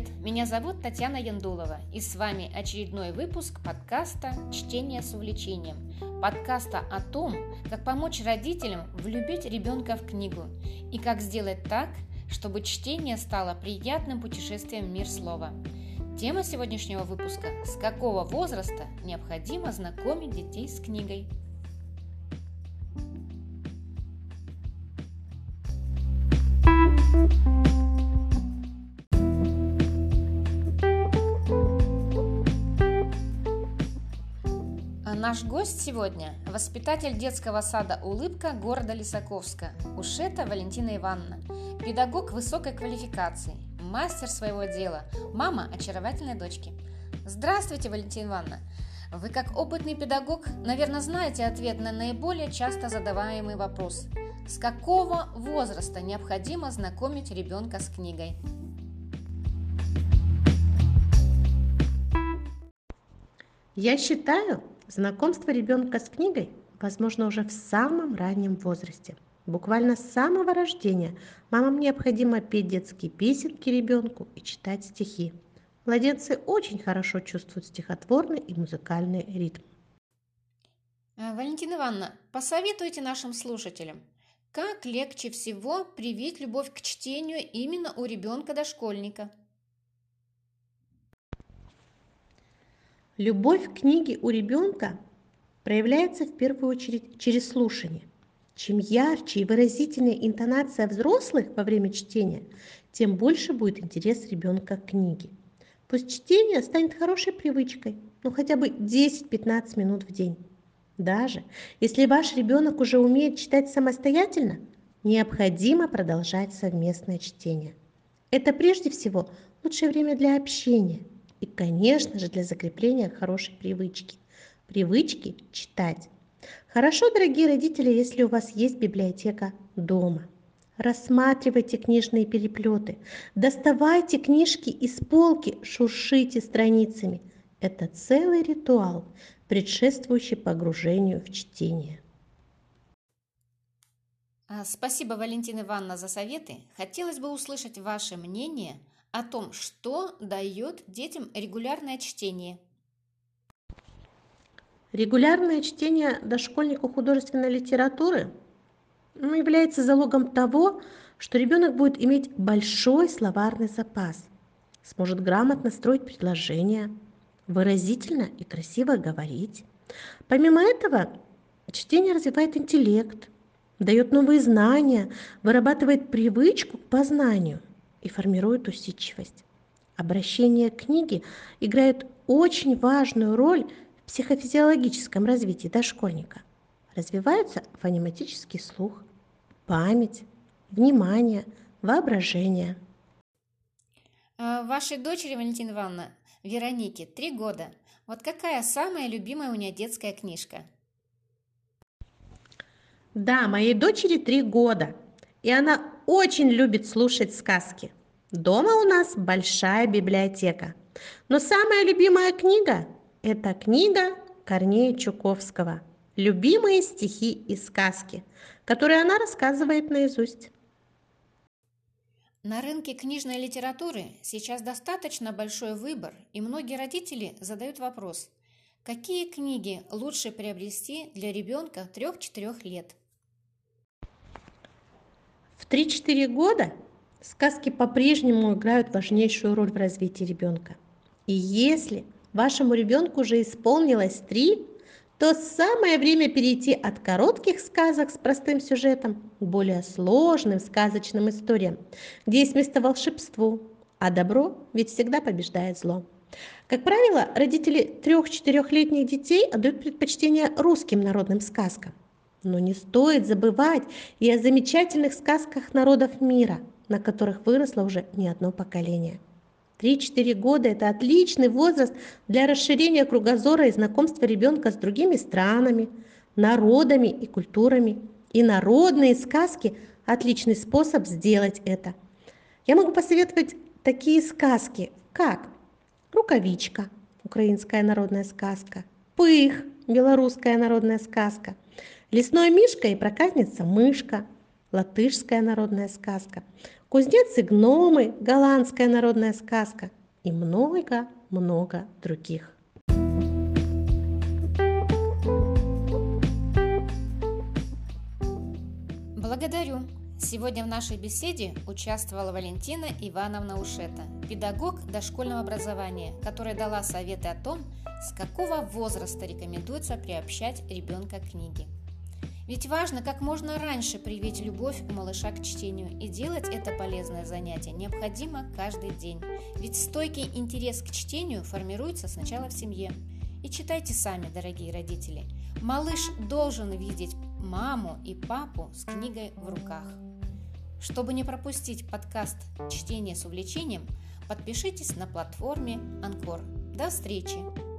привет! Меня зовут Татьяна Яндулова, и с вами очередной выпуск подкаста «Чтение с увлечением». Подкаста о том, как помочь родителям влюбить ребенка в книгу и как сделать так, чтобы чтение стало приятным путешествием в мир слова. Тема сегодняшнего выпуска – с какого возраста необходимо знакомить детей с книгой – Наш гость сегодня – воспитатель детского сада «Улыбка» города Лисаковска Ушета Валентина Ивановна, педагог высокой квалификации, мастер своего дела, мама очаровательной дочки. Здравствуйте, Валентина Ивановна! Вы как опытный педагог, наверное, знаете ответ на наиболее часто задаваемый вопрос. С какого возраста необходимо знакомить ребенка с книгой? Я считаю, Знакомство ребенка с книгой возможно уже в самом раннем возрасте. Буквально с самого рождения мамам необходимо петь детские песенки ребенку и читать стихи. Младенцы очень хорошо чувствуют стихотворный и музыкальный ритм. Э, Валентина Ивановна, посоветуйте нашим слушателям, как легче всего привить любовь к чтению именно у ребенка-дошкольника – Любовь к книге у ребенка проявляется в первую очередь через слушание. Чем ярче и выразительнее интонация взрослых во время чтения, тем больше будет интерес ребенка к книге. Пусть чтение станет хорошей привычкой, ну хотя бы 10-15 минут в день. Даже если ваш ребенок уже умеет читать самостоятельно, необходимо продолжать совместное чтение. Это прежде всего лучшее время для общения – и, конечно же, для закрепления хорошей привычки. Привычки читать. Хорошо, дорогие родители, если у вас есть библиотека дома. Рассматривайте книжные переплеты, доставайте книжки из полки, шуршите страницами. Это целый ритуал, предшествующий погружению в чтение. А, спасибо, Валентина Ивановна, за советы. Хотелось бы услышать ваше мнение о том, что дает детям регулярное чтение. Регулярное чтение дошкольнику художественной литературы ну, является залогом того, что ребенок будет иметь большой словарный запас, сможет грамотно строить предложения, выразительно и красиво говорить. Помимо этого, чтение развивает интеллект, дает новые знания, вырабатывает привычку к познанию – и формирует усидчивость. Обращение к книге играет очень важную роль в психофизиологическом развитии дошкольника. Развиваются фонематический слух, память, внимание, воображение. А вашей дочери, Валентина Ивановна, Веронике, три года. Вот какая самая любимая у нее детская книжка? Да, моей дочери три года. И она очень любит слушать сказки. Дома у нас большая библиотека. Но самая любимая книга – это книга Корнея Чуковского «Любимые стихи и сказки», которые она рассказывает наизусть. На рынке книжной литературы сейчас достаточно большой выбор, и многие родители задают вопрос, какие книги лучше приобрести для ребенка 3-4 лет – в 3-4 года сказки по-прежнему играют важнейшую роль в развитии ребенка. И если вашему ребенку уже исполнилось 3, то самое время перейти от коротких сказок с простым сюжетом к более сложным сказочным историям, где есть место волшебству, а добро ведь всегда побеждает зло. Как правило, родители 3-4-летних детей отдают предпочтение русским народным сказкам. Но не стоит забывать и о замечательных сказках народов мира, на которых выросло уже не одно поколение. 3-4 года – это отличный возраст для расширения кругозора и знакомства ребенка с другими странами, народами и культурами. И народные сказки – отличный способ сделать это. Я могу посоветовать такие сказки, как «Рукавичка» – украинская народная сказка, «Пых» – белорусская народная сказка – Лесной мишка и проказница мышка, латышская народная сказка, кузнец и гномы, голландская народная сказка и много-много других. Благодарю. Сегодня в нашей беседе участвовала Валентина Ивановна Ушета, педагог дошкольного образования, которая дала советы о том, с какого возраста рекомендуется приобщать ребенка к книге. Ведь важно как можно раньше привить любовь у малыша к чтению, и делать это полезное занятие необходимо каждый день. Ведь стойкий интерес к чтению формируется сначала в семье. И читайте сами, дорогие родители. Малыш должен видеть маму и папу с книгой в руках. Чтобы не пропустить подкаст «Чтение с увлечением», подпишитесь на платформе Анкор. До встречи!